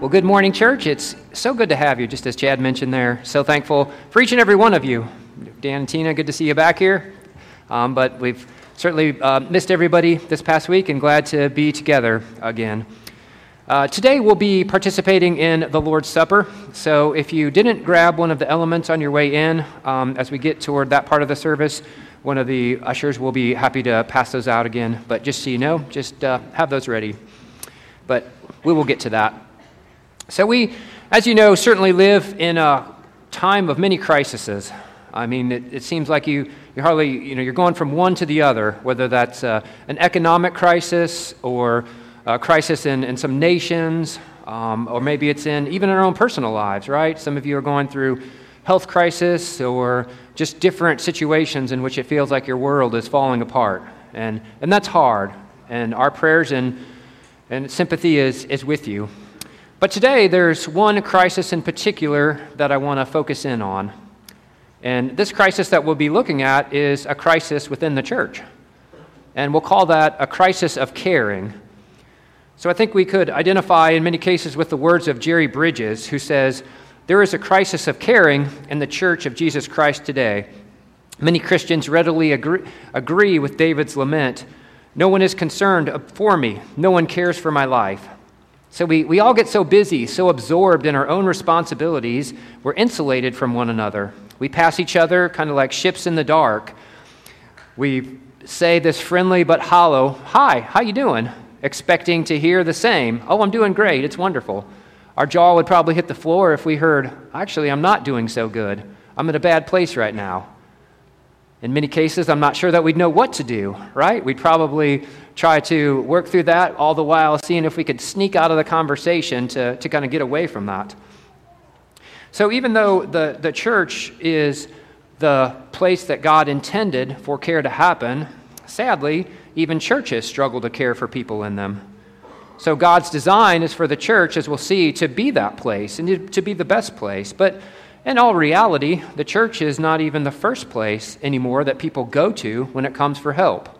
Well, good morning, church. It's so good to have you, just as Chad mentioned there. So thankful for each and every one of you. Dan and Tina, good to see you back here. Um, but we've certainly uh, missed everybody this past week and glad to be together again. Uh, today we'll be participating in the Lord's Supper. So if you didn't grab one of the elements on your way in, um, as we get toward that part of the service, one of the ushers will be happy to pass those out again. But just so you know, just uh, have those ready. But we will get to that. So, we, as you know, certainly live in a time of many crises. I mean, it, it seems like you, you hardly, you know, you're going from one to the other, whether that's uh, an economic crisis or a crisis in, in some nations, um, or maybe it's in even in our own personal lives, right? Some of you are going through health crisis or just different situations in which it feels like your world is falling apart. And, and that's hard. And our prayers and, and sympathy is, is with you. But today, there's one crisis in particular that I want to focus in on. And this crisis that we'll be looking at is a crisis within the church. And we'll call that a crisis of caring. So I think we could identify in many cases with the words of Jerry Bridges, who says, There is a crisis of caring in the church of Jesus Christ today. Many Christians readily agree, agree with David's lament No one is concerned for me, no one cares for my life. So we, we all get so busy, so absorbed in our own responsibilities, we're insulated from one another. We pass each other kind of like ships in the dark. We say this friendly but hollow, "Hi, how you doing?" expecting to hear the same, "Oh, I'm doing great. It's wonderful." Our jaw would probably hit the floor if we heard, "Actually, I'm not doing so good. I'm in a bad place right now." In many cases, I'm not sure that we'd know what to do, right? We'd probably try to work through that, all the while seeing if we could sneak out of the conversation to, to kind of get away from that. So, even though the, the church is the place that God intended for care to happen, sadly, even churches struggle to care for people in them. So, God's design is for the church, as we'll see, to be that place and to be the best place. But in all reality, the church is not even the first place anymore that people go to when it comes for help.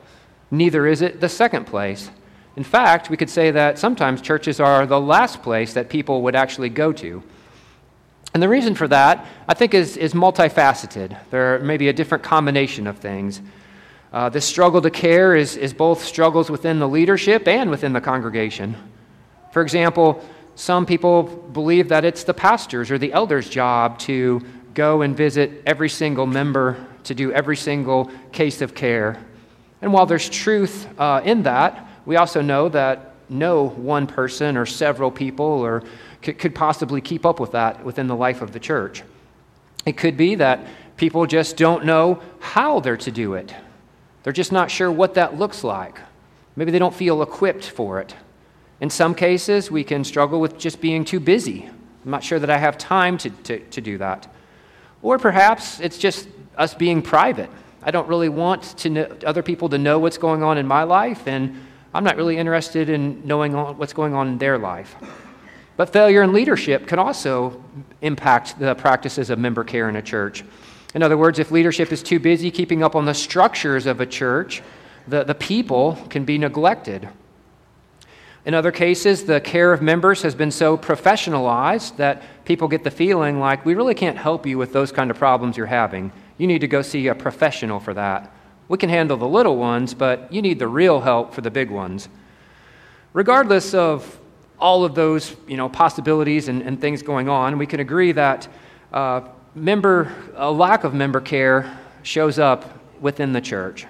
Neither is it the second place. In fact, we could say that sometimes churches are the last place that people would actually go to. And the reason for that, I think, is, is multifaceted. There may be a different combination of things. Uh, this struggle to care is, is both struggles within the leadership and within the congregation. For example, some people believe that it's the pastor's or the elder's job to go and visit every single member, to do every single case of care. And while there's truth uh, in that, we also know that no one person or several people or could, could possibly keep up with that within the life of the church. It could be that people just don't know how they're to do it. They're just not sure what that looks like. Maybe they don't feel equipped for it. In some cases, we can struggle with just being too busy. I'm not sure that I have time to, to, to do that. Or perhaps it's just us being private. I don't really want to know, other people to know what's going on in my life, and I'm not really interested in knowing what's going on in their life. But failure in leadership can also impact the practices of member care in a church. In other words, if leadership is too busy keeping up on the structures of a church, the, the people can be neglected. In other cases, the care of members has been so professionalized that people get the feeling like we really can't help you with those kind of problems you're having. You need to go see a professional for that. We can handle the little ones, but you need the real help for the big ones. Regardless of all of those you know, possibilities and, and things going on, we can agree that uh, member, a lack of member care shows up within the church.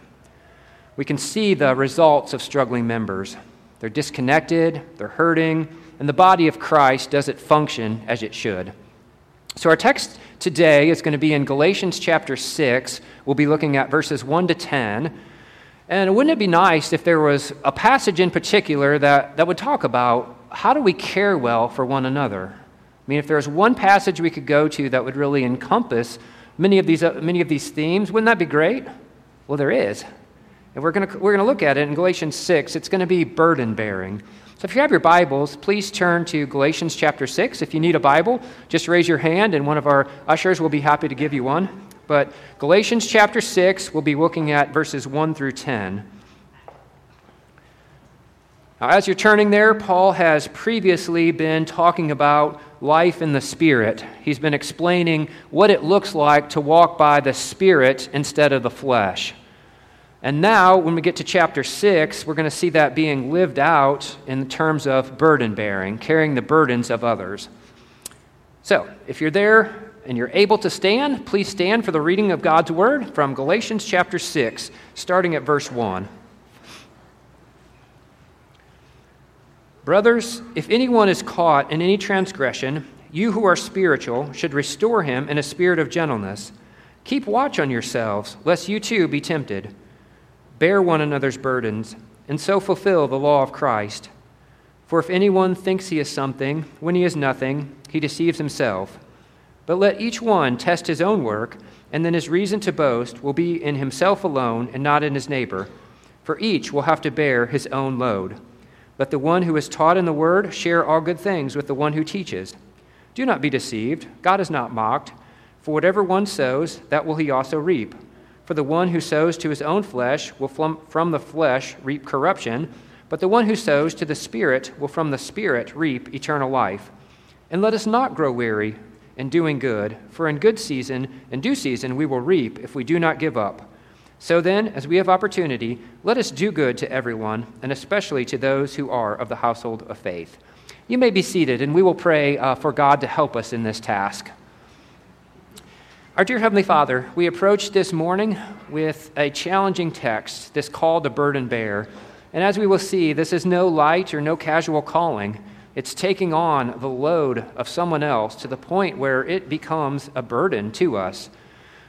We can see the results of struggling members. They're disconnected, they're hurting, and the body of Christ doesn't function as it should. So, our text today is going to be in Galatians chapter 6. We'll be looking at verses 1 to 10. And wouldn't it be nice if there was a passage in particular that, that would talk about how do we care well for one another? I mean, if there's one passage we could go to that would really encompass many of these, uh, many of these themes, wouldn't that be great? Well, there is. And we're going we're going to look at it in Galatians 6. It's going to be burden bearing. So if you have your Bibles, please turn to Galatians chapter 6. If you need a Bible, just raise your hand and one of our ushers will be happy to give you one. But Galatians chapter 6, we'll be looking at verses 1 through 10. Now, as you're turning there, Paul has previously been talking about life in the Spirit. He's been explaining what it looks like to walk by the Spirit instead of the flesh. And now, when we get to chapter 6, we're going to see that being lived out in terms of burden bearing, carrying the burdens of others. So, if you're there and you're able to stand, please stand for the reading of God's Word from Galatians chapter 6, starting at verse 1. Brothers, if anyone is caught in any transgression, you who are spiritual should restore him in a spirit of gentleness. Keep watch on yourselves, lest you too be tempted. Bear one another's burdens, and so fulfill the law of Christ. For if anyone thinks he is something when he is nothing, he deceives himself. But let each one test his own work, and then his reason to boast will be in himself alone and not in his neighbor, for each will have to bear his own load. Let the one who is taught in the word share all good things with the one who teaches. Do not be deceived. God is not mocked. For whatever one sows, that will he also reap. For the one who sows to his own flesh will from the flesh reap corruption, but the one who sows to the Spirit will from the Spirit reap eternal life. And let us not grow weary in doing good, for in good season and due season we will reap if we do not give up. So then, as we have opportunity, let us do good to everyone, and especially to those who are of the household of faith. You may be seated, and we will pray uh, for God to help us in this task. Our dear Heavenly Father, we approach this morning with a challenging text, this call to burden bear. And as we will see, this is no light or no casual calling. It's taking on the load of someone else to the point where it becomes a burden to us.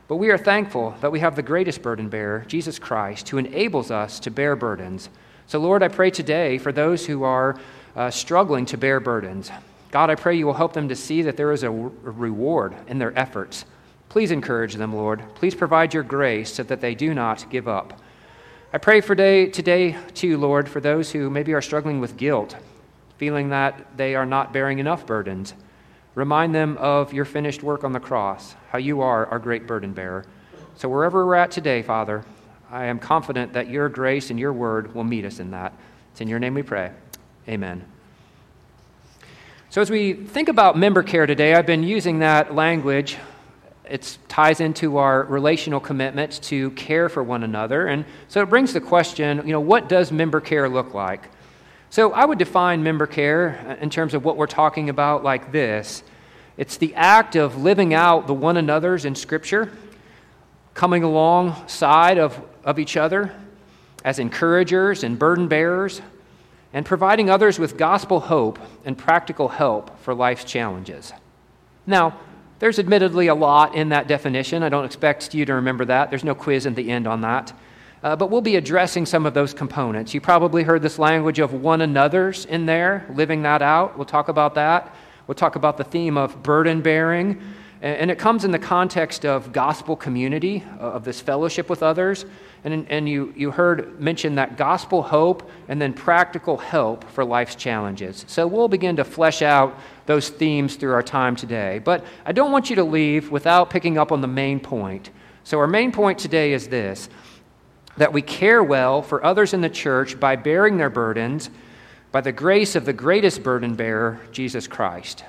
But we are thankful that we have the greatest burden bearer, Jesus Christ, who enables us to bear burdens. So, Lord, I pray today for those who are uh, struggling to bear burdens. God, I pray you will help them to see that there is a reward in their efforts. Please encourage them, Lord. Please provide your grace so that they do not give up. I pray for day, today, too, Lord, for those who maybe are struggling with guilt, feeling that they are not bearing enough burdens. Remind them of your finished work on the cross, how you are our great burden bearer. So, wherever we're at today, Father, I am confident that your grace and your word will meet us in that. It's in your name we pray. Amen. So, as we think about member care today, I've been using that language. It ties into our relational commitments to care for one another. And so it brings the question you know, what does member care look like? So I would define member care uh, in terms of what we're talking about like this it's the act of living out the one another's in Scripture, coming alongside of, of each other as encouragers and burden bearers, and providing others with gospel hope and practical help for life's challenges. Now, there's admittedly a lot in that definition. I don't expect you to remember that. There's no quiz at the end on that. Uh, but we'll be addressing some of those components. You probably heard this language of one another's in there, living that out. We'll talk about that. We'll talk about the theme of burden bearing. And it comes in the context of gospel community, uh, of this fellowship with others. And, and you, you heard mention that gospel hope and then practical help for life's challenges. So we'll begin to flesh out those themes through our time today. But I don't want you to leave without picking up on the main point. So our main point today is this that we care well for others in the church by bearing their burdens by the grace of the greatest burden bearer, Jesus Christ.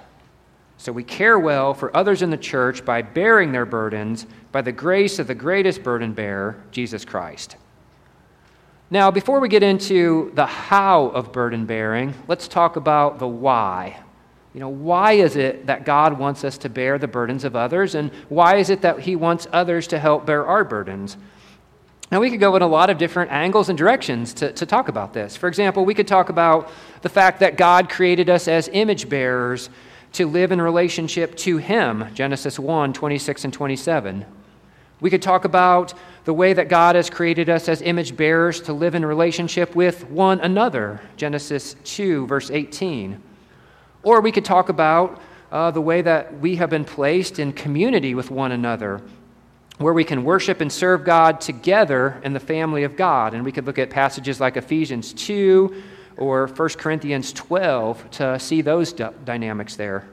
So we care well for others in the church by bearing their burdens by the grace of the greatest burden bearer, Jesus Christ. Now, before we get into the how of burden bearing, let's talk about the why. You know, why is it that God wants us to bear the burdens of others, and why is it that He wants others to help bear our burdens? Now, we could go in a lot of different angles and directions to, to talk about this. For example, we could talk about the fact that God created us as image bearers to live in relationship to Him, Genesis 1 26 and 27. We could talk about the way that God has created us as image bearers to live in relationship with one another, Genesis 2, verse 18. Or we could talk about uh, the way that we have been placed in community with one another where we can worship and serve God together in the family of God. And we could look at passages like Ephesians 2 or 1 Corinthians 12 to see those d- dynamics there.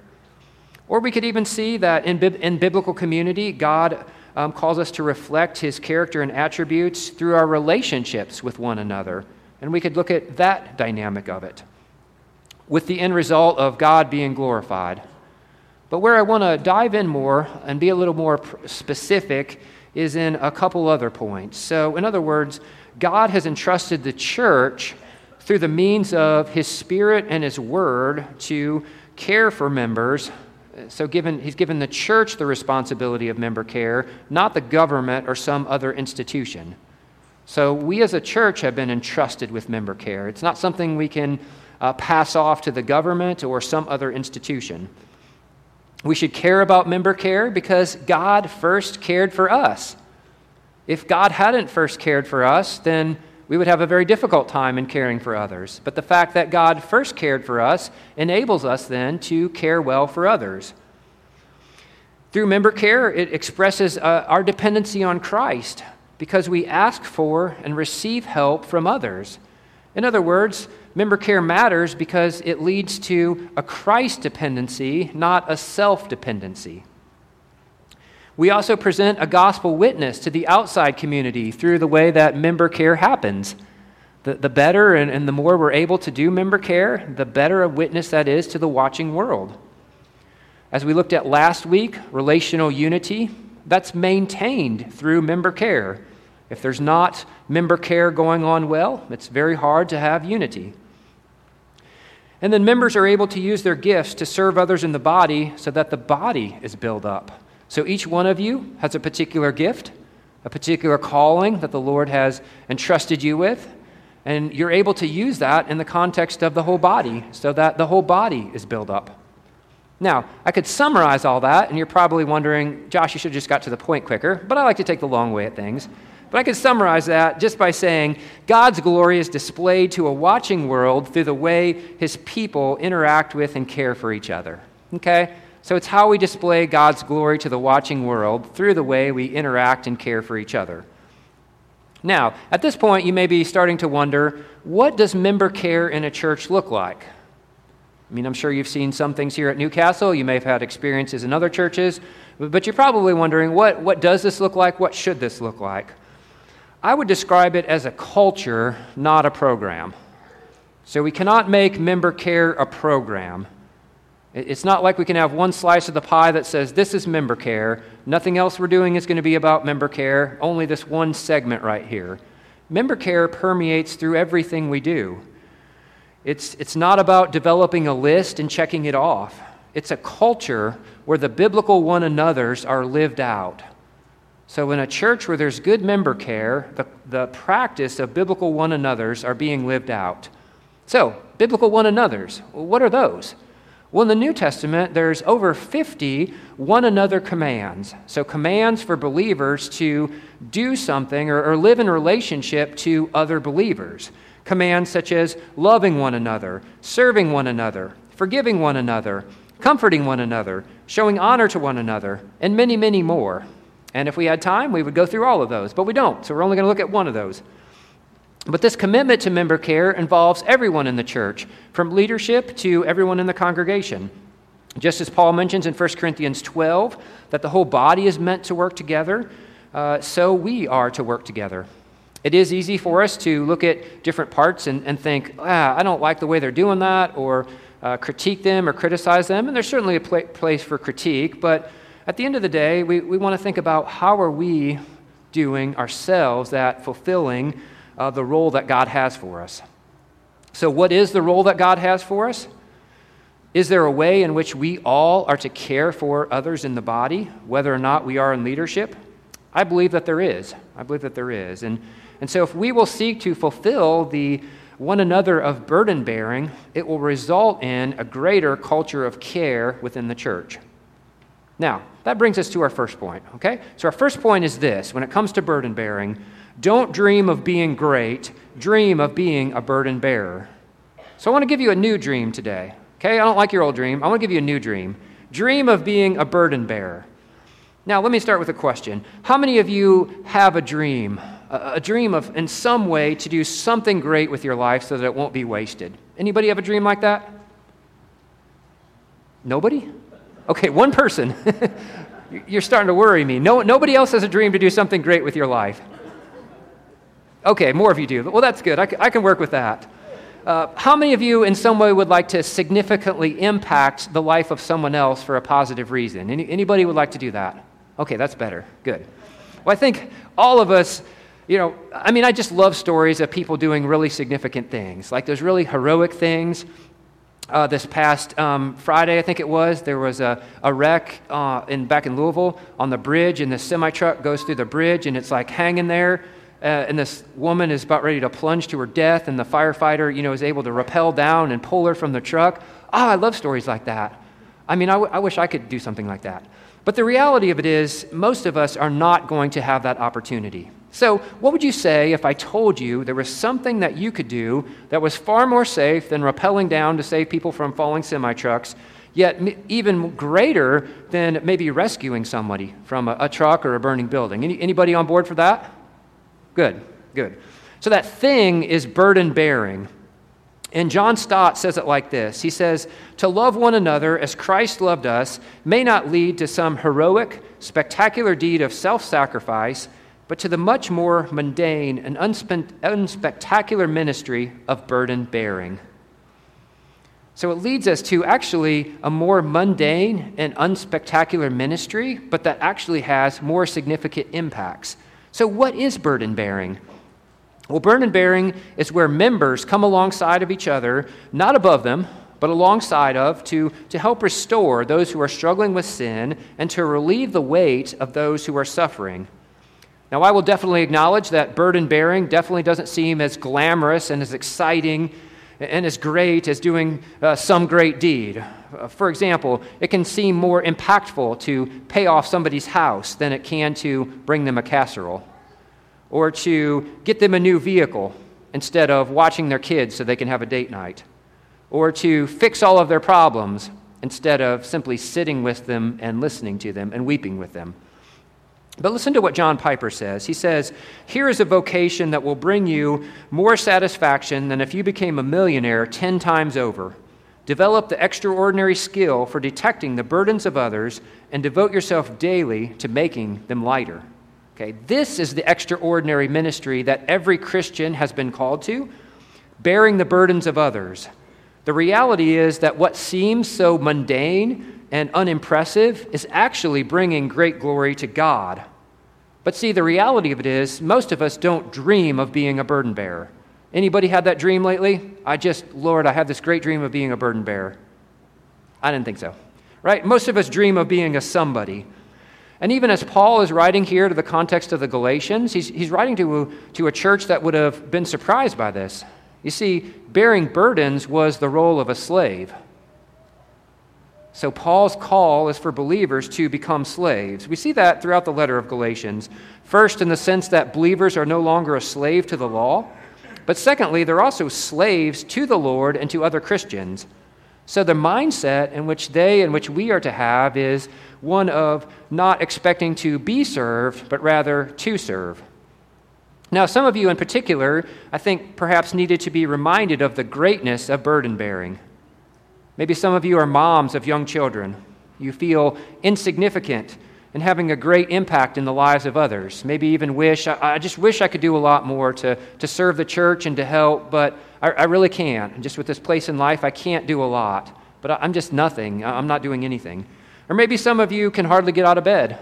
Or we could even see that in, in biblical community, God um, calls us to reflect his character and attributes through our relationships with one another. And we could look at that dynamic of it, with the end result of God being glorified. But where I want to dive in more and be a little more specific is in a couple other points. So, in other words, God has entrusted the church through the means of his spirit and his word to care for members. So, given, he's given the church the responsibility of member care, not the government or some other institution. So, we as a church have been entrusted with member care. It's not something we can uh, pass off to the government or some other institution. We should care about member care because God first cared for us. If God hadn't first cared for us, then we would have a very difficult time in caring for others. But the fact that God first cared for us enables us then to care well for others. Through member care, it expresses uh, our dependency on Christ because we ask for and receive help from others. In other words, Member care matters because it leads to a Christ dependency, not a self dependency. We also present a gospel witness to the outside community through the way that member care happens. The, the better and, and the more we're able to do member care, the better a witness that is to the watching world. As we looked at last week, relational unity, that's maintained through member care. If there's not member care going on well, it's very hard to have unity. And then members are able to use their gifts to serve others in the body so that the body is built up. So each one of you has a particular gift, a particular calling that the Lord has entrusted you with, and you're able to use that in the context of the whole body so that the whole body is built up. Now, I could summarize all that, and you're probably wondering, Josh, you should have just got to the point quicker, but I like to take the long way at things. But I could summarize that just by saying God's glory is displayed to a watching world through the way his people interact with and care for each other. Okay? So it's how we display God's glory to the watching world through the way we interact and care for each other. Now, at this point, you may be starting to wonder what does member care in a church look like? I mean, I'm sure you've seen some things here at Newcastle. You may have had experiences in other churches. But you're probably wondering what, what does this look like? What should this look like? I would describe it as a culture, not a program. So we cannot make member care a program. It's not like we can have one slice of the pie that says, This is member care. Nothing else we're doing is going to be about member care, only this one segment right here. Member care permeates through everything we do. It's, it's not about developing a list and checking it off, it's a culture where the biblical one another's are lived out. So, in a church where there's good member care, the, the practice of biblical one another's are being lived out. So, biblical one another's, what are those? Well, in the New Testament, there's over 50 one another commands. So, commands for believers to do something or, or live in relationship to other believers. Commands such as loving one another, serving one another, forgiving one another, comforting one another, showing honor to one another, and many, many more. And if we had time, we would go through all of those, but we don't, so we're only going to look at one of those. But this commitment to member care involves everyone in the church, from leadership to everyone in the congregation. Just as Paul mentions in 1 Corinthians 12 that the whole body is meant to work together, uh, so we are to work together. It is easy for us to look at different parts and, and think, ah, I don't like the way they're doing that, or uh, critique them or criticize them. And there's certainly a pl- place for critique, but at the end of the day, we, we want to think about how are we doing ourselves at fulfilling uh, the role that God has for us. So, what is the role that God has for us? Is there a way in which we all are to care for others in the body, whether or not we are in leadership? I believe that there is. I believe that there is. And, and so, if we will seek to fulfill the one another of burden bearing, it will result in a greater culture of care within the church. Now, that brings us to our first point, okay? So, our first point is this when it comes to burden bearing, don't dream of being great, dream of being a burden bearer. So, I want to give you a new dream today, okay? I don't like your old dream. I want to give you a new dream. Dream of being a burden bearer. Now, let me start with a question. How many of you have a dream, a, dream of, in some way, to do something great with your life so that it won't be wasted? Anybody have a dream like that? Nobody? Okay, one person. You're starting to worry me. No, nobody else has a dream to do something great with your life. Okay, more of you do. Well, that's good. I, I can work with that. Uh, how many of you, in some way, would like to significantly impact the life of someone else for a positive reason? Any, anybody would like to do that? Okay, that's better. Good. Well, I think all of us, you know, I mean, I just love stories of people doing really significant things, like those really heroic things. Uh, this past um, Friday, I think it was, there was a, a wreck uh, in, back in Louisville on the bridge, and the semi truck goes through the bridge, and it's like hanging there. Uh, and this woman is about ready to plunge to her death, and the firefighter, you know, is able to rappel down and pull her from the truck. Ah, oh, I love stories like that. I mean, I, w- I wish I could do something like that. But the reality of it is, most of us are not going to have that opportunity. So, what would you say if I told you there was something that you could do that was far more safe than rappelling down to save people from falling semi trucks, yet even greater than maybe rescuing somebody from a, a truck or a burning building? Any, anybody on board for that? Good, good. So, that thing is burden bearing. And John Stott says it like this He says, To love one another as Christ loved us may not lead to some heroic, spectacular deed of self sacrifice, but to the much more mundane and unspectacular ministry of burden bearing. So it leads us to actually a more mundane and unspectacular ministry, but that actually has more significant impacts. So, what is burden bearing? Well, burden bearing is where members come alongside of each other, not above them, but alongside of, to, to help restore those who are struggling with sin and to relieve the weight of those who are suffering. Now, I will definitely acknowledge that burden bearing definitely doesn't seem as glamorous and as exciting and as great as doing uh, some great deed. Uh, for example, it can seem more impactful to pay off somebody's house than it can to bring them a casserole or to get them a new vehicle instead of watching their kids so they can have a date night, or to fix all of their problems instead of simply sitting with them and listening to them and weeping with them. But listen to what John Piper says. He says, Here is a vocation that will bring you more satisfaction than if you became a millionaire 10 times over. Develop the extraordinary skill for detecting the burdens of others and devote yourself daily to making them lighter. Okay, this is the extraordinary ministry that every Christian has been called to, bearing the burdens of others. The reality is that what seems so mundane and unimpressive is actually bringing great glory to God. But see, the reality of it is, most of us don't dream of being a burden bearer. Anybody had that dream lately? I just, Lord, I have this great dream of being a burden bearer. I didn't think so. Right? Most of us dream of being a somebody. And even as Paul is writing here to the context of the Galatians, he's, he's writing to, to a church that would have been surprised by this. You see, bearing burdens was the role of a slave. So Paul's call is for believers to become slaves. We see that throughout the letter of Galatians. First, in the sense that believers are no longer a slave to the law, but secondly, they're also slaves to the Lord and to other Christians. So the mindset in which they and which we are to have is one of not expecting to be served, but rather to serve. Now, some of you in particular, I think perhaps needed to be reminded of the greatness of burden bearing. Maybe some of you are moms of young children. You feel insignificant and having a great impact in the lives of others. Maybe even wish, I, I just wish I could do a lot more to, to serve the church and to help, but I, I really can't. And just with this place in life, I can't do a lot. But I, I'm just nothing. I'm not doing anything. Or maybe some of you can hardly get out of bed.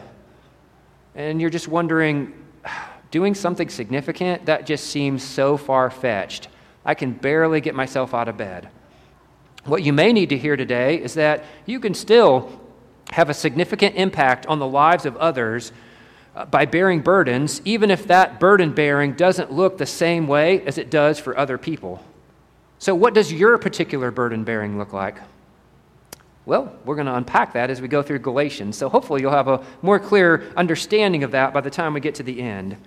And you're just wondering, doing something significant, that just seems so far fetched. I can barely get myself out of bed. What you may need to hear today is that you can still have a significant impact on the lives of others uh, by bearing burdens, even if that burden bearing doesn't look the same way as it does for other people. So, what does your particular burden bearing look like? Well, we're going to unpack that as we go through Galatians. So hopefully you'll have a more clear understanding of that by the time we get to the end.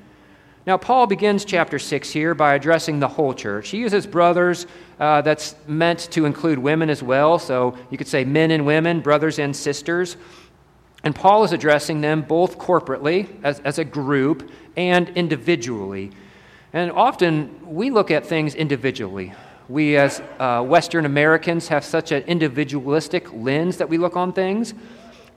Now, Paul begins chapter 6 here by addressing the whole church. He uses brothers, uh, that's meant to include women as well. So you could say men and women, brothers and sisters. And Paul is addressing them both corporately, as, as a group, and individually. And often we look at things individually. We, as uh, Western Americans, have such an individualistic lens that we look on things.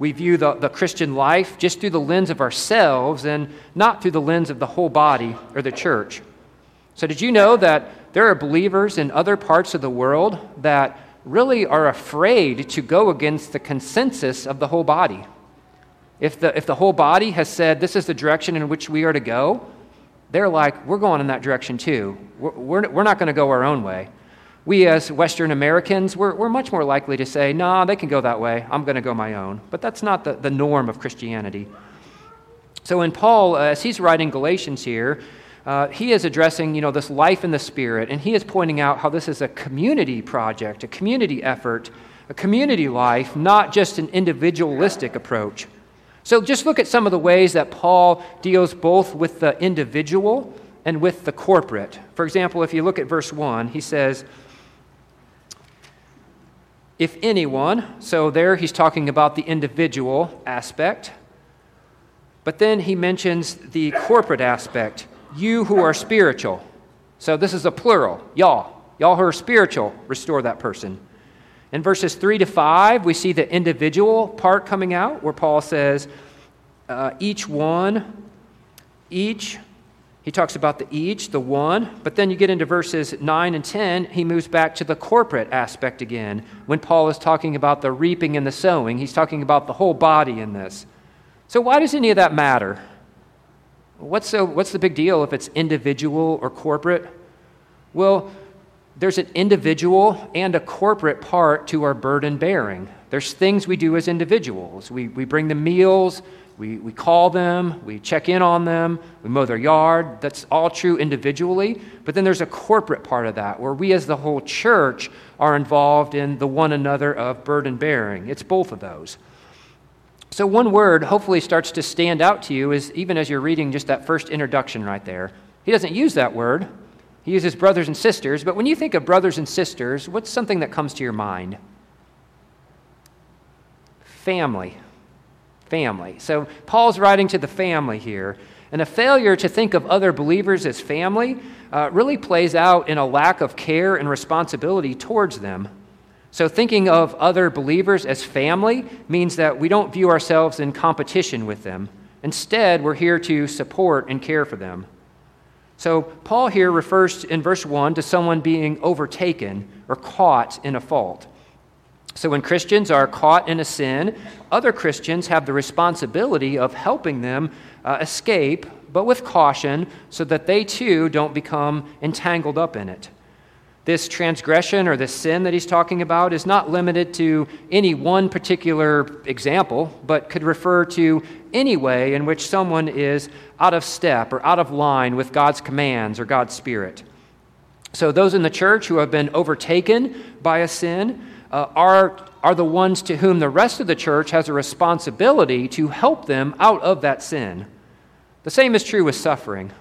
We view the, the Christian life just through the lens of ourselves and not through the lens of the whole body or the church. So, did you know that there are believers in other parts of the world that really are afraid to go against the consensus of the whole body? If the, if the whole body has said this is the direction in which we are to go, they're like, we're going in that direction too. We're, we're, we're not going to go our own way. We, as Western Americans, we're, we're much more likely to say, nah, they can go that way. I'm going to go my own. But that's not the, the norm of Christianity. So, in Paul, uh, as he's writing Galatians here, uh, he is addressing you know, this life in the Spirit, and he is pointing out how this is a community project, a community effort, a community life, not just an individualistic approach. So just look at some of the ways that Paul deals both with the individual and with the corporate. For example, if you look at verse 1, he says, If anyone, so there he's talking about the individual aspect, but then he mentions the corporate aspect you who are spiritual. So this is a plural, y'all. Y'all who are spiritual, restore that person. In verses 3 to 5, we see the individual part coming out where Paul says, uh, each one, each, he talks about the each, the one, but then you get into verses 9 and 10, he moves back to the corporate aspect again. When Paul is talking about the reaping and the sowing, he's talking about the whole body in this. So, why does any of that matter? What's, what's the big deal if it's individual or corporate? Well, there's an individual and a corporate part to our burden bearing. There's things we do as individuals. We, we bring the meals, we, we call them, we check in on them, we mow their yard. That's all true individually. But then there's a corporate part of that where we as the whole church are involved in the one another of burden bearing. It's both of those. So, one word hopefully starts to stand out to you is even as you're reading just that first introduction right there. He doesn't use that word, he uses brothers and sisters. But when you think of brothers and sisters, what's something that comes to your mind? Family. Family. So, Paul's writing to the family here. And a failure to think of other believers as family uh, really plays out in a lack of care and responsibility towards them. So, thinking of other believers as family means that we don't view ourselves in competition with them. Instead, we're here to support and care for them. So, Paul here refers in verse 1 to someone being overtaken or caught in a fault. So, when Christians are caught in a sin, other Christians have the responsibility of helping them uh, escape, but with caution, so that they too don't become entangled up in it. This transgression or this sin that he's talking about is not limited to any one particular example, but could refer to any way in which someone is out of step or out of line with God's commands or God's Spirit. So, those in the church who have been overtaken by a sin uh, are, are the ones to whom the rest of the church has a responsibility to help them out of that sin. The same is true with suffering.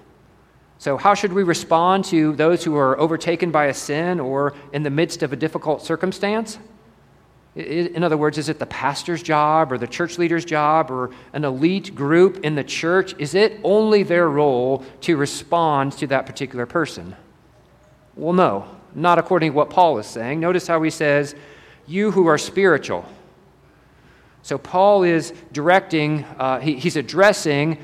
So, how should we respond to those who are overtaken by a sin or in the midst of a difficult circumstance? In other words, is it the pastor's job or the church leader's job or an elite group in the church? Is it only their role to respond to that particular person? Well, no, not according to what Paul is saying. Notice how he says, You who are spiritual. So, Paul is directing, uh, he, he's addressing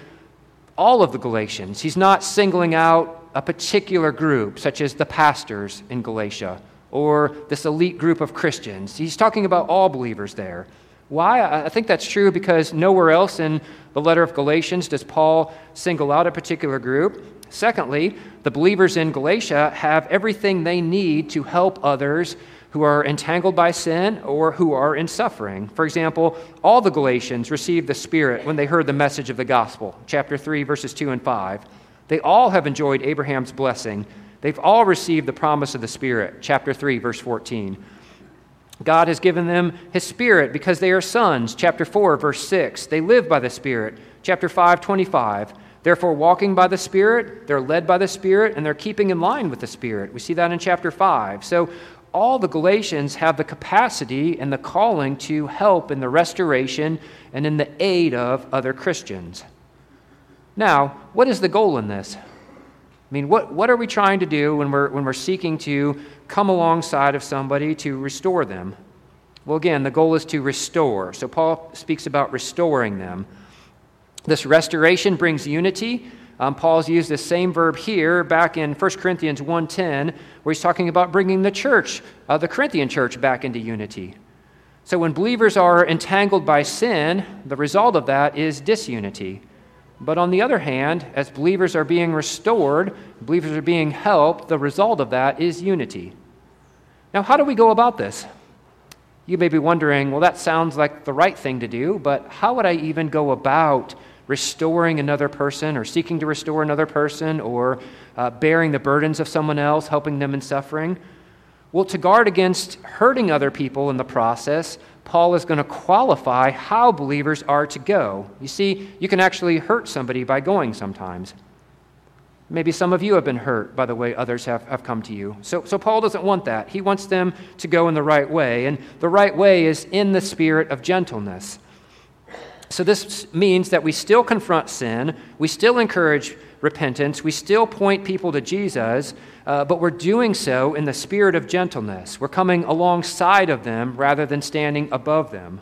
all of the Galatians. He's not singling out a particular group, such as the pastors in Galatia or this elite group of Christians. He's talking about all believers there. Why? I think that's true because nowhere else in the letter of Galatians does Paul single out a particular group. Secondly, the believers in Galatia have everything they need to help others who are entangled by sin or who are in suffering. For example, all the Galatians received the Spirit when they heard the message of the gospel, chapter 3, verses 2 and 5. They all have enjoyed Abraham's blessing. They've all received the promise of the Spirit, chapter 3, verse 14. God has given them his Spirit because they are sons, chapter 4, verse 6. They live by the Spirit, chapter 5, 25. Therefore, walking by the Spirit, they're led by the Spirit, and they're keeping in line with the Spirit. We see that in chapter 5. So, all the Galatians have the capacity and the calling to help in the restoration and in the aid of other Christians. Now, what is the goal in this? I mean, what, what are we trying to do when we're, when we're seeking to come alongside of somebody to restore them? Well, again, the goal is to restore. So Paul speaks about restoring them. This restoration brings unity Um, Paul's used the same verb here back in 1 Corinthians 1.10, where he's talking about bringing the church, uh, the Corinthian church, back into unity. So when believers are entangled by sin, the result of that is disunity. But on the other hand, as believers are being restored, believers are being helped, the result of that is unity. Now, how do we go about this? You may be wondering, well, that sounds like the right thing to do, but how would I even go about restoring another person or seeking to restore another person or uh, bearing the burdens of someone else, helping them in suffering? Well, to guard against hurting other people in the process, Paul is going to qualify how believers are to go. You see, you can actually hurt somebody by going sometimes. Maybe some of you have been hurt by the way others have, have come to you. So, so Paul doesn't want that. He wants them to go in the right way. And the right way is in the spirit of gentleness. So this means that we still confront sin, we still encourage repentance, we still point people to Jesus, uh, but we're doing so in the spirit of gentleness. We're coming alongside of them rather than standing above them.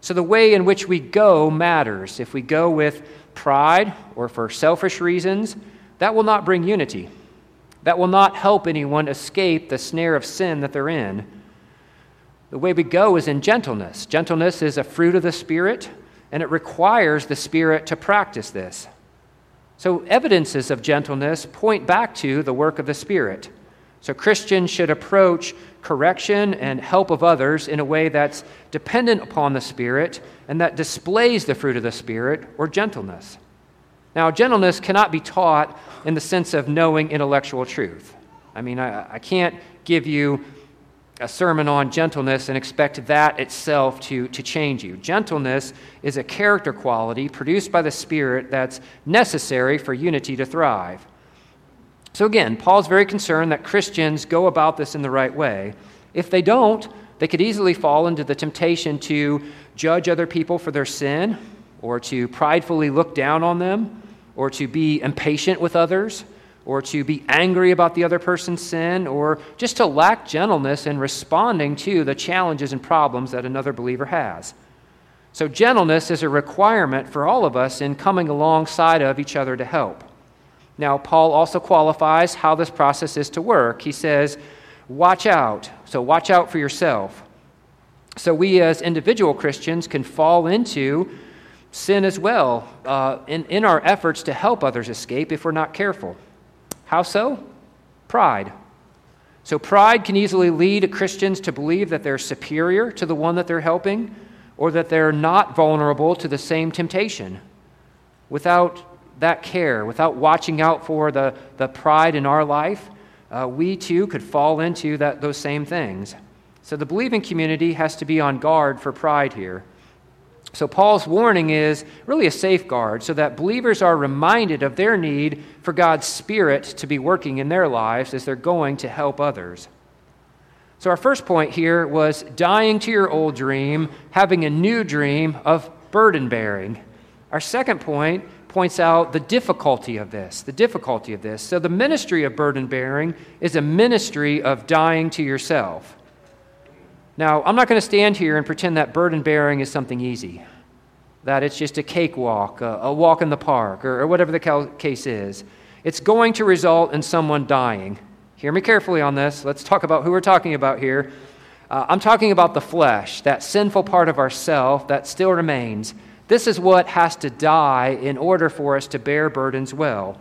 So the way in which we go matters. If we go with pride or for selfish reasons, that will not bring unity. That will not help anyone escape the snare of sin that they're in. The way we go is in gentleness. Gentleness is a fruit of the Spirit, and it requires the Spirit to practice this. So, evidences of gentleness point back to the work of the Spirit. So, Christians should approach correction and help of others in a way that's dependent upon the Spirit and that displays the fruit of the Spirit or gentleness. Now, gentleness cannot be taught in the sense of knowing intellectual truth. I mean, I, I can't give you a sermon on gentleness and expect that itself to, to change you. Gentleness is a character quality produced by the Spirit that's necessary for unity to thrive. So, again, Paul's very concerned that Christians go about this in the right way. If they don't, they could easily fall into the temptation to judge other people for their sin or to pridefully look down on them or to be impatient with others, or to be angry about the other person's sin, or just to lack gentleness in responding to the challenges and problems that another believer has. So, gentleness is a requirement for all of us in coming alongside of each other to help. Now, Paul also qualifies how this process is to work. He says, Watch out. So, watch out for yourself. So, we as individual Christians can fall into sin as well uh, in, in our efforts to help others escape if we're not careful. How so? Pride. So, pride can easily lead Christians to believe that they're superior to the one that they're helping or that they're not vulnerable to the same temptation. Without that care, without watching out for the, the pride in our life, uh, we too could fall into that, those same things. So, the believing community has to be on guard for pride here. So, Paul's warning is really a safeguard so that believers are reminded of their need for God's Spirit to be working in their lives as they're going to help others. So, our first point here was dying to your old dream, having a new dream of burden bearing. Our second point points out the difficulty of this, the difficulty of this. So, the ministry of burden bearing is a ministry of dying to yourself. Now, I'm not going to stand here and pretend that burden bearing is something easy, that it's just a cakewalk, a, a walk in the park, or, or whatever the case is. It's going to result in someone dying. Hear me carefully on this. Let's talk about who we're talking about here. Uh, I'm talking about the flesh, that sinful part of ourself that still remains. This is what has to die in order for us to bear burdens well.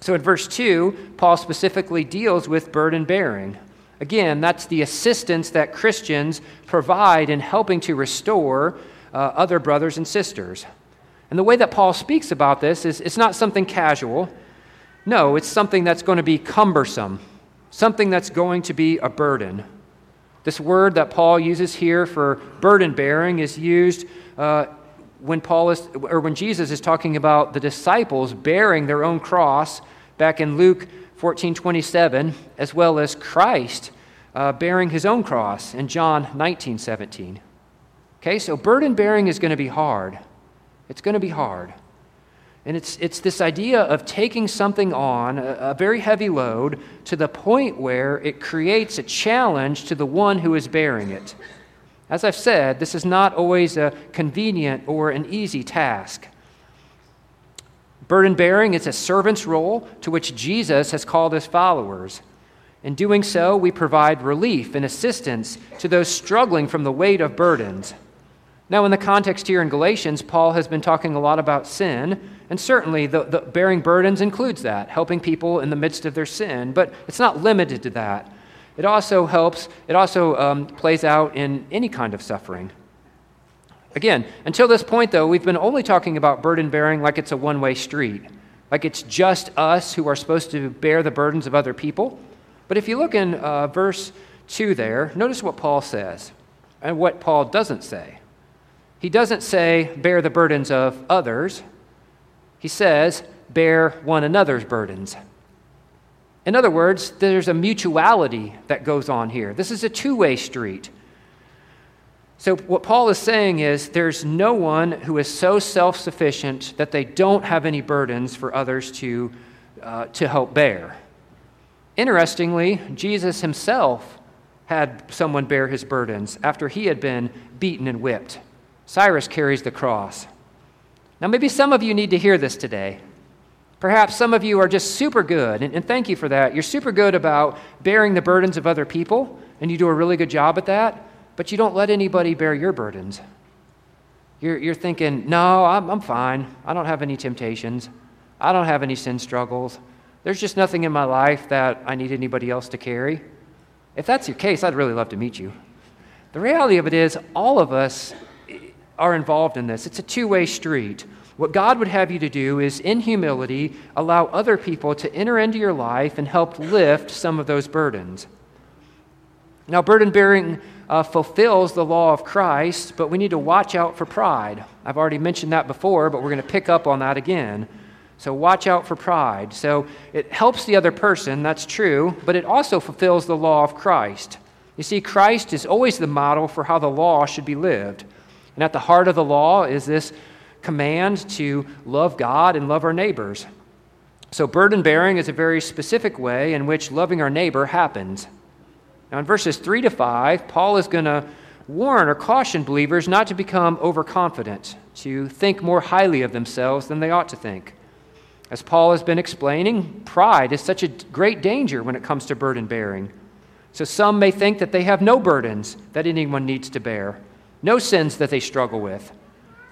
So in verse 2, Paul specifically deals with burden bearing. Again, that's the assistance that Christians provide in helping to restore uh, other brothers and sisters. And the way that Paul speaks about this is it's not something casual. No, it's something that's going to be cumbersome, something that's going to be a burden. This word that Paul uses here for burden bearing is used uh, when Paul is, or when Jesus is talking about the disciples bearing their own cross back in Luke 1427, as well as Christ uh, bearing his own cross in John 19 17. Okay, so burden bearing is going to be hard. It's going to be hard. And it's, it's this idea of taking something on, a, a very heavy load, to the point where it creates a challenge to the one who is bearing it. As I've said, this is not always a convenient or an easy task. Burden bearing is a servant's role to which Jesus has called his followers. In doing so, we provide relief and assistance to those struggling from the weight of burdens. Now, in the context here in Galatians, Paul has been talking a lot about sin, and certainly the, the bearing burdens includes that, helping people in the midst of their sin, but it's not limited to that. It also helps, it also um, plays out in any kind of suffering. Again, until this point, though, we've been only talking about burden bearing like it's a one way street, like it's just us who are supposed to bear the burdens of other people. But if you look in uh, verse 2 there, notice what Paul says and what Paul doesn't say. He doesn't say, bear the burdens of others. He says, bear one another's burdens. In other words, there's a mutuality that goes on here. This is a two way street. So, what Paul is saying is there's no one who is so self sufficient that they don't have any burdens for others to, uh, to help bear. Interestingly, Jesus himself had someone bear his burdens after he had been beaten and whipped. Cyrus carries the cross. Now, maybe some of you need to hear this today. Perhaps some of you are just super good, and, and, thank you for that. You're super good about bearing the burdens of other people, and you do a really good job at that but you don't let anybody bear your burdens. You're, you're thinking, no, I'm, I'm fine. I don't have any temptations. I don't have any sin struggles. There's just nothing in my life that I need anybody else to carry. If that's your case, I'd really love to meet you. The reality of it is, all of us are involved in this. It's a two way street. What God would have you to do is, in humility, allow other people to enter into your life and help lift some of those burdens. Now, burden bearing uh, fulfills the law of Christ, but we need to watch out for pride. I've already mentioned that before, but we're going to pick up on that again. So, watch out for pride. So, it helps the other person, that's true, but it also fulfills the law of Christ. You see, Christ is always the model for how the law should be lived. And at the heart of the law is this command to love God and love our neighbors. So, burden bearing is a very specific way in which loving our neighbor happens. Now, in verses 3 to 5, Paul is going to warn or caution believers not to become overconfident, to think more highly of themselves than they ought to think. As Paul has been explaining, pride is such a great danger when it comes to burden bearing. So some may think that they have no burdens that anyone needs to bear, no sins that they struggle with.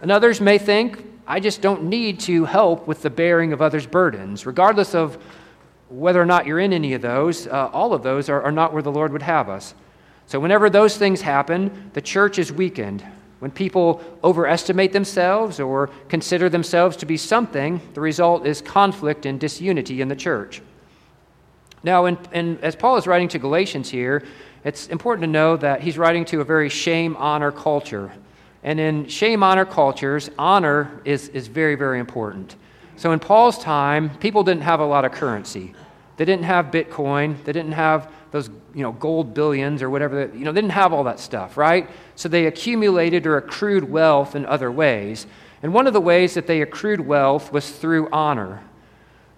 And others may think, I just don't need to help with the bearing of others' burdens, regardless of whether or not you're in any of those, uh, all of those are, are not where the Lord would have us. So, whenever those things happen, the church is weakened. When people overestimate themselves or consider themselves to be something, the result is conflict and disunity in the church. Now, in, in, as Paul is writing to Galatians here, it's important to know that he's writing to a very shame honor culture. And in shame honor cultures, honor is, is very, very important. So in Paul's time, people didn't have a lot of currency. They didn't have Bitcoin. They didn't have those you know, gold bullions or whatever. You know, they didn't have all that stuff, right? So they accumulated or accrued wealth in other ways. And one of the ways that they accrued wealth was through honor.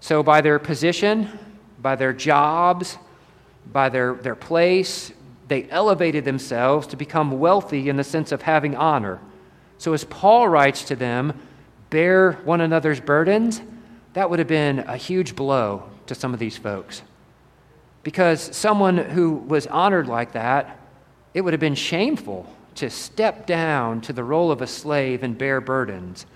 So by their position, by their jobs, by their, their place, they elevated themselves to become wealthy in the sense of having honor. So as Paul writes to them, bear one another's burdens, that would have been a huge blow to some of these folks. Because someone who was honored like that, it would have been shameful to step down to the role of a slave and bear burdens.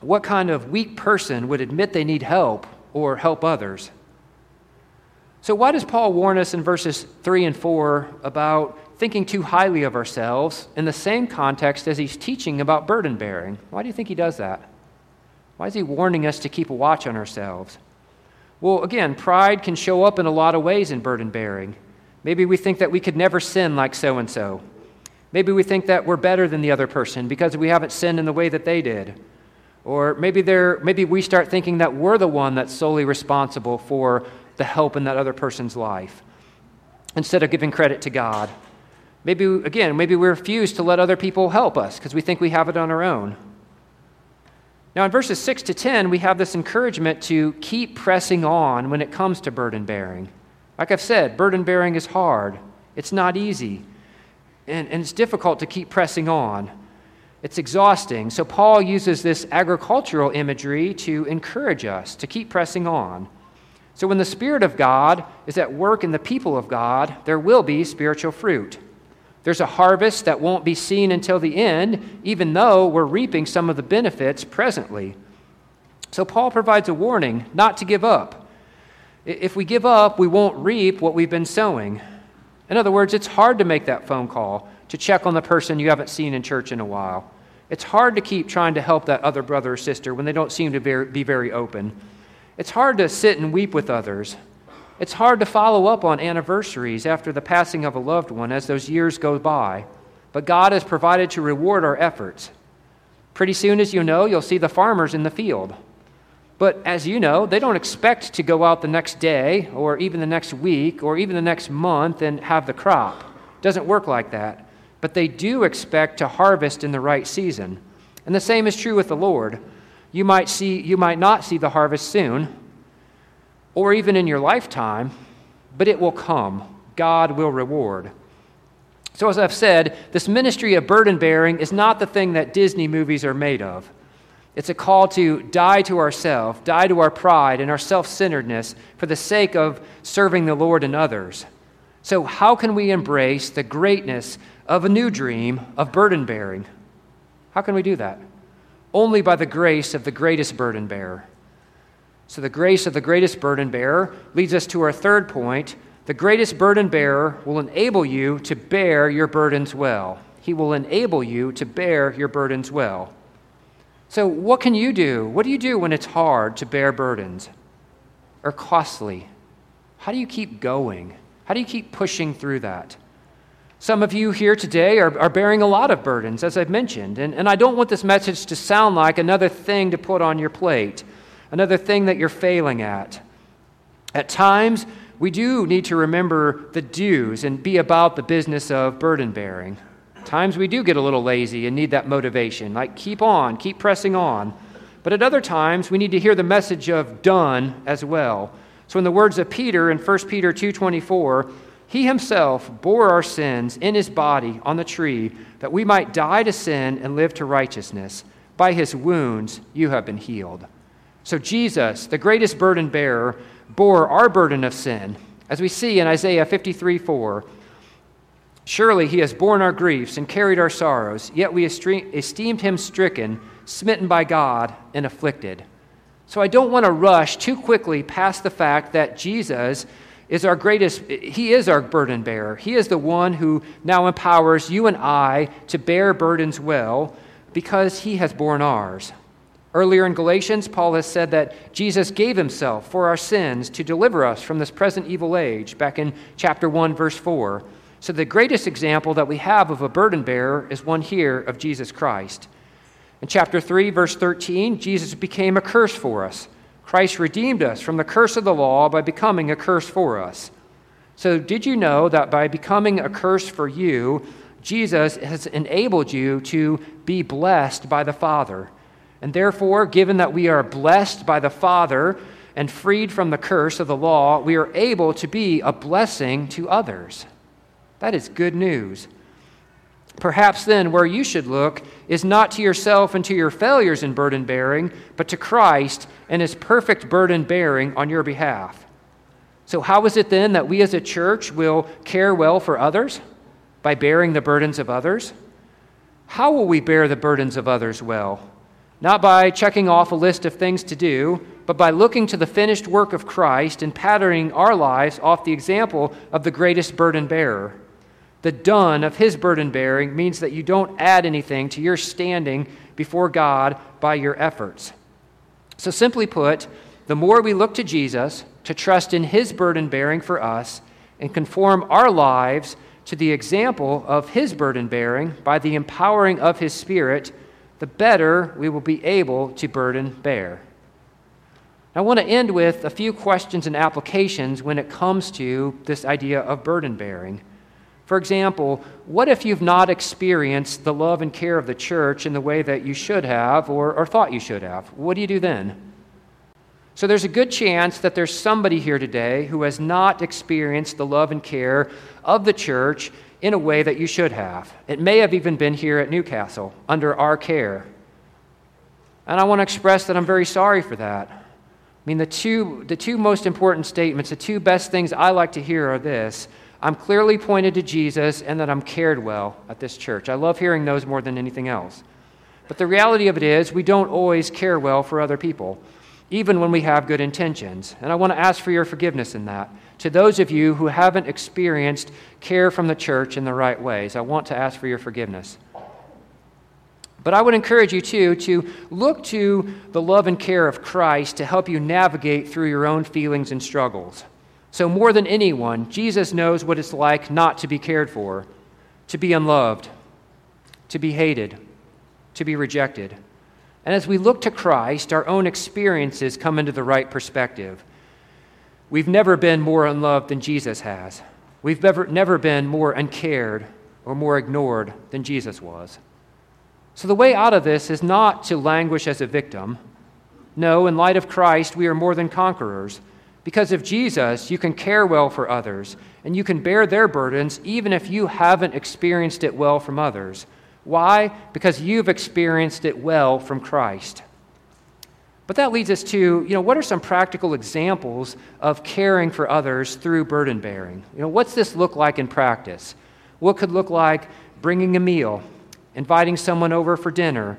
What kind of weak person would admit they need help or help others? So, why does Paul warn us in verses 3 and 4 about thinking too highly of ourselves in the same context as he's teaching about burden bearing. Why do you think he does that? Why is he warning us to keep a watch on ourselves? Well, again, pride can show up in a lot of ways in burden bearing. Maybe we think that we could never sin like so and so. Maybe we think that we're better than the other person because we haven't sinned in the way that they did. Or maybe, maybe we start thinking that we're the one that's solely responsible for the help in that other person's life instead of giving credit to God. Maybe, again, maybe we refuse to let other people help us because we think we have it on our own. Now, in verses 6 to 10, we have this encouragement to keep pressing on when it comes to burden bearing. Like I've said, burden bearing is hard, it's not easy, and, and it's difficult to keep pressing on. It's exhausting. So, Paul uses this agricultural imagery to encourage us to keep pressing on. So, when the Spirit of God is at work in the people of God, there will be spiritual fruit. There's a harvest that won't be seen until the end, even though we're reaping some of the benefits presently. So, Paul provides a warning not to give up. If we give up, we won't reap what we've been sowing. In other words, it's hard to make that phone call to check on the person you haven't seen in church in a while. It's hard to keep trying to help that other brother or sister when they don't seem to be very open. It's hard to sit and weep with others. It's hard to follow up on anniversaries after the passing of a loved one as those years go by. But God has provided to reward our efforts. Pretty soon, as you know, you'll see the farmers in the field. But as you know, they don't expect to go out the next day or even the next week or even the next month and have the crop. It doesn't work like that but they do expect to harvest in the right season. And the same is true with the Lord. You might, see, you might not see the harvest soon, or even in your lifetime, but it will come. God will reward. So, as I've said, this ministry of burden bearing is not the thing that Disney movies are made of. It's a call to die to ourselves, die to our pride and our self centeredness for the sake of serving the Lord and others. So, how can we embrace the greatness of a new dream of burden bearing. How can we do that? Only by the grace of the greatest burden bearer. So, the grace of the greatest burden bearer leads us to our third point. The greatest burden bearer will enable you to bear your burdens well. He will enable you to bear your burdens well. So, what can you do? What do you do when it's hard to bear burdens or costly? How do you keep going? How do you keep pushing through that? Some of you here today are, are bearing a lot of burdens, as I've mentioned. And, and I don't want this message to sound like another thing to put on your plate, another thing that you're failing at. At times, we do need to remember the do's and be about the business of burden bearing. Times we do get a little lazy and need that motivation, like keep on, keep pressing on. But at other times, we need to hear the message of done as well. So in the words of Peter in 1 Peter 2:24, he himself bore our sins in his body on the tree, that we might die to sin and live to righteousness. By his wounds you have been healed. So Jesus, the greatest burden bearer, bore our burden of sin. As we see in Isaiah 53 4, surely he has borne our griefs and carried our sorrows, yet we esteemed him stricken, smitten by God, and afflicted. So I don't want to rush too quickly past the fact that Jesus is our greatest, he is our burden bearer. He is the one who now empowers you and I to bear burdens well because he has borne ours. Earlier in Galatians, Paul has said that Jesus gave himself for our sins to deliver us from this present evil age, back in chapter 1, verse 4. So, the greatest example that we have of a burden bearer is one here of Jesus Christ. In chapter 3, verse 13, Jesus became a curse for us Christ redeemed us from the curse of the law by becoming a curse for us. So, did you know that by becoming a curse for you, Jesus has enabled you to be blessed by the Father? And therefore, given that we are blessed by the Father and freed from the curse of the law, we are able to be a blessing to others. That is good news. Perhaps then, where you should look is not to yourself and to your failures in burden bearing, but to Christ and his perfect burden bearing on your behalf. So, how is it then that we as a church will care well for others? By bearing the burdens of others? How will we bear the burdens of others well? Not by checking off a list of things to do, but by looking to the finished work of Christ and patterning our lives off the example of the greatest burden bearer. The done of his burden bearing means that you don't add anything to your standing before God by your efforts. So, simply put, the more we look to Jesus to trust in his burden bearing for us and conform our lives to the example of his burden bearing by the empowering of his Spirit, the better we will be able to burden bear. I want to end with a few questions and applications when it comes to this idea of burden bearing. For example, what if you've not experienced the love and care of the church in the way that you should have or, or thought you should have? What do you do then? So there's a good chance that there's somebody here today who has not experienced the love and care of the church in a way that you should have. It may have even been here at Newcastle under our care. And I want to express that I'm very sorry for that. I mean, the two, the two most important statements, the two best things I like to hear are this I'm clearly pointed to Jesus and that I'm cared well at this church. I love hearing those more than anything else. But the reality of it is, we don't always care well for other people, even when we have good intentions. And I want to ask for your forgiveness in that. To those of you who haven't experienced care from the church in the right ways, I want to ask for your forgiveness. But I would encourage you, too, to look to the love and care of Christ to help you navigate through your own feelings and struggles. So, more than anyone, Jesus knows what it's like not to be cared for, to be unloved, to be hated, to be rejected. And as we look to Christ, our own experiences come into the right perspective. We've never been more unloved than Jesus has. We've never, never been more uncared or more ignored than Jesus was. So, the way out of this is not to languish as a victim. No, in light of Christ, we are more than conquerors. Because of Jesus, you can care well for others, and you can bear their burdens even if you haven't experienced it well from others. Why? Because you've experienced it well from Christ. But that leads us to, you know, what are some practical examples of caring for others through burden bearing? You know, what's this look like in practice? What could look like bringing a meal, inviting someone over for dinner,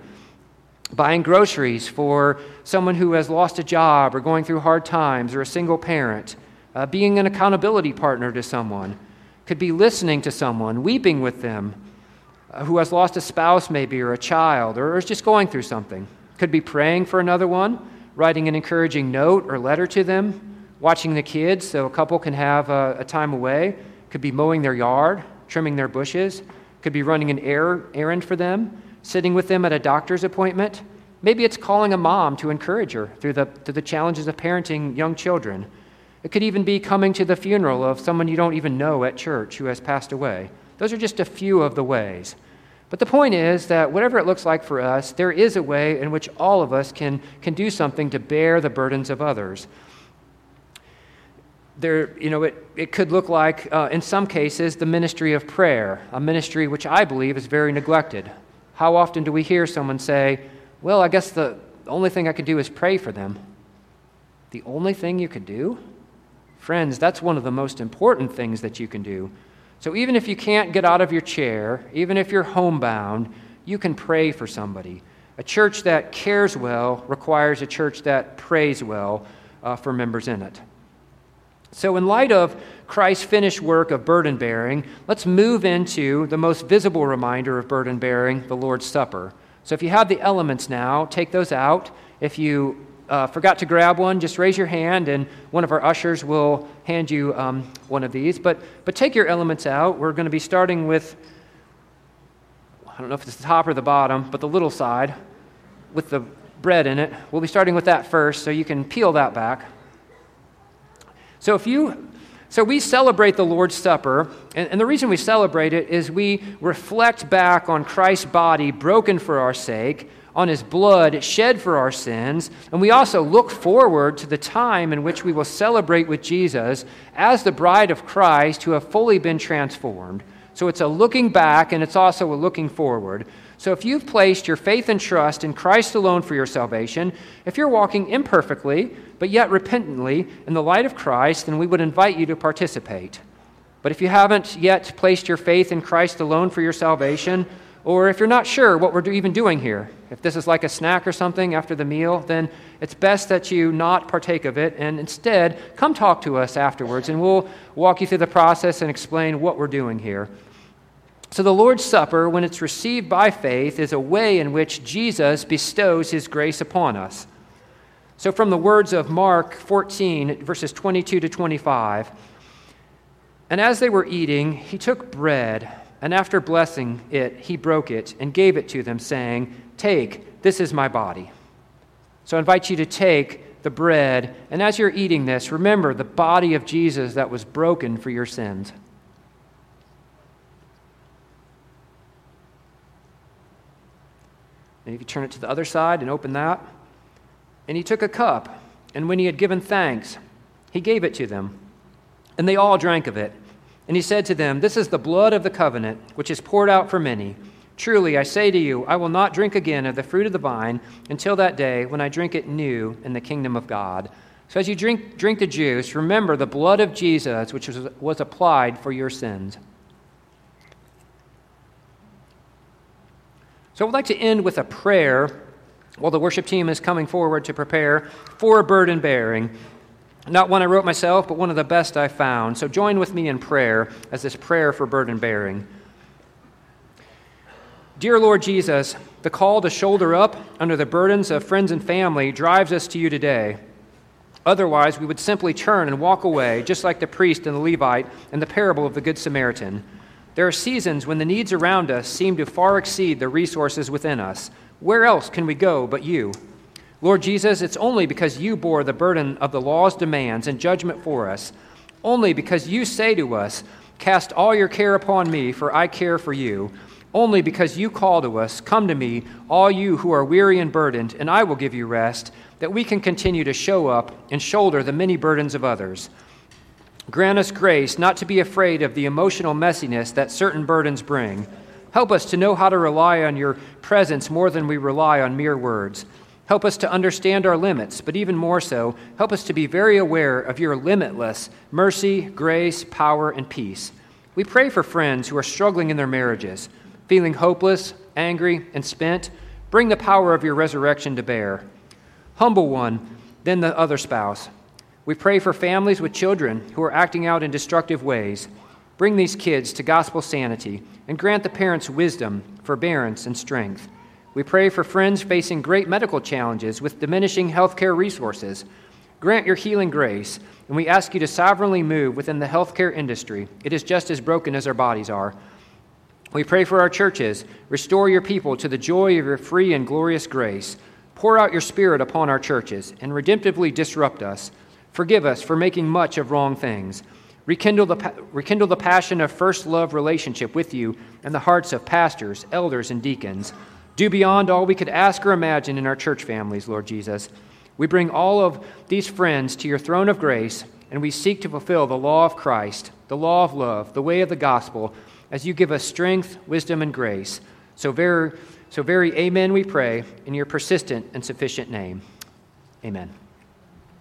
buying groceries for someone who has lost a job or going through hard times or a single parent, uh, being an accountability partner to someone, could be listening to someone, weeping with them uh, who has lost a spouse, maybe, or a child, or is just going through something. Could be praying for another one, writing an encouraging note or letter to them, watching the kids so a couple can have a, a time away. Could be mowing their yard, trimming their bushes. Could be running an errand for them sitting with them at a doctor's appointment. Maybe it's calling a mom to encourage her through the, through the challenges of parenting young children. It could even be coming to the funeral of someone you don't even know at church who has passed away. Those are just a few of the ways. But the point is that whatever it looks like for us, there is a way in which all of us can, can do something to bear the burdens of others. There, you know, it, it could look like, uh, in some cases, the ministry of prayer, a ministry which I believe is very neglected. How often do we hear someone say, Well, I guess the only thing I could do is pray for them? The only thing you could do? Friends, that's one of the most important things that you can do. So even if you can't get out of your chair, even if you're homebound, you can pray for somebody. A church that cares well requires a church that prays well uh, for members in it. So, in light of Christ's finished work of burden bearing, let's move into the most visible reminder of burden bearing, the Lord's Supper. So, if you have the elements now, take those out. If you uh, forgot to grab one, just raise your hand, and one of our ushers will hand you um, one of these. But, but take your elements out. We're going to be starting with, I don't know if it's the top or the bottom, but the little side with the bread in it. We'll be starting with that first, so you can peel that back. So if you so we celebrate the Lord's Supper, and, and, the reason we celebrate it is we reflect back on Christ's body broken for our sake, on his blood shed for our sins, and we also look forward to the time in which we will celebrate with Jesus as the bride of Christ who have fully been transformed. So it's a looking back and it's also a looking forward. So if you've placed your faith and trust in Christ alone for your salvation, if you're walking imperfectly, but yet repentantly in the light of Christ, then we would invite you to participate. But if you haven't yet placed your faith in Christ alone for your salvation, or if you're not sure what we're even doing here, if this is like a snack or something after the meal, then it's best that you not partake of it and instead come talk to us afterwards and we'll walk you through the process and explain what we're doing here. So, the Lord's Supper, when it's received by faith, is a way in which Jesus bestows his grace upon us. So, from the words of Mark 14, verses 22 to 25, and as they were eating, he took bread, and after blessing it, he broke it and gave it to them, saying, Take, this is my body. So, I invite you to take the bread, and as you're eating this, remember the body of Jesus that was broken for your sins. And if you turn it to the other side and open that, and he took a cup, and when he had given thanks, he gave it to them. And they all drank of it. And he said to them, This is the blood of the covenant, which is poured out for many. Truly, I say to you, I will not drink again of the fruit of the vine until that day when I drink it new in the kingdom of God. So as you drink, drink the juice, remember the blood of Jesus, which was, was applied for your sins. So I would like to end with a prayer while the worship team is coming forward to prepare for burden bearing. Not one I wrote myself, but one of the best I found. So join with me in prayer as this prayer for burden bearing. Dear Lord Jesus, the call to shoulder up under the burdens of friends and family drives us to you today. Otherwise, we would simply turn and walk away, just like the priest and the Levite in the parable of the Good Samaritan. There are seasons when the needs around us seem to far exceed the resources within us. Where else can we go but you? Lord Jesus, it's only because you bore the burden of the law's demands and judgment for us, only because you say to us, Cast all your care upon me, for I care for you only because you call to us, Come to me, all you who are weary and burdened, and I will give you rest, that we can continue to show up and shoulder the many burdens of others. Grant us grace not to be afraid of the emotional messiness that certain burdens bring. Help us to know how to rely on your presence more than we rely on mere words. Help us to understand our limits, but even more so, help us to be very aware of your limitless mercy, grace, power, and peace. We pray for friends who are struggling in their marriages feeling hopeless, angry, and spent, bring the power of your resurrection to bear. Humble one, then the other spouse. We pray for families with children who are acting out in destructive ways. Bring these kids to gospel sanity and grant the parents wisdom, forbearance, and strength. We pray for friends facing great medical challenges with diminishing healthcare resources. Grant your healing grace, and we ask you to sovereignly move within the healthcare industry. It is just as broken as our bodies are. We pray for our churches. Restore your people to the joy of your free and glorious grace. Pour out your Spirit upon our churches and redemptively disrupt us. Forgive us for making much of wrong things. Rekindle the, rekindle the passion of first love relationship with you in the hearts of pastors, elders, and deacons. Do beyond all we could ask or imagine in our church families, Lord Jesus. We bring all of these friends to your throne of grace, and we seek to fulfill the law of Christ, the law of love, the way of the gospel as you give us strength, wisdom, and grace. So very, so very amen, we pray, in your persistent and sufficient name. Amen.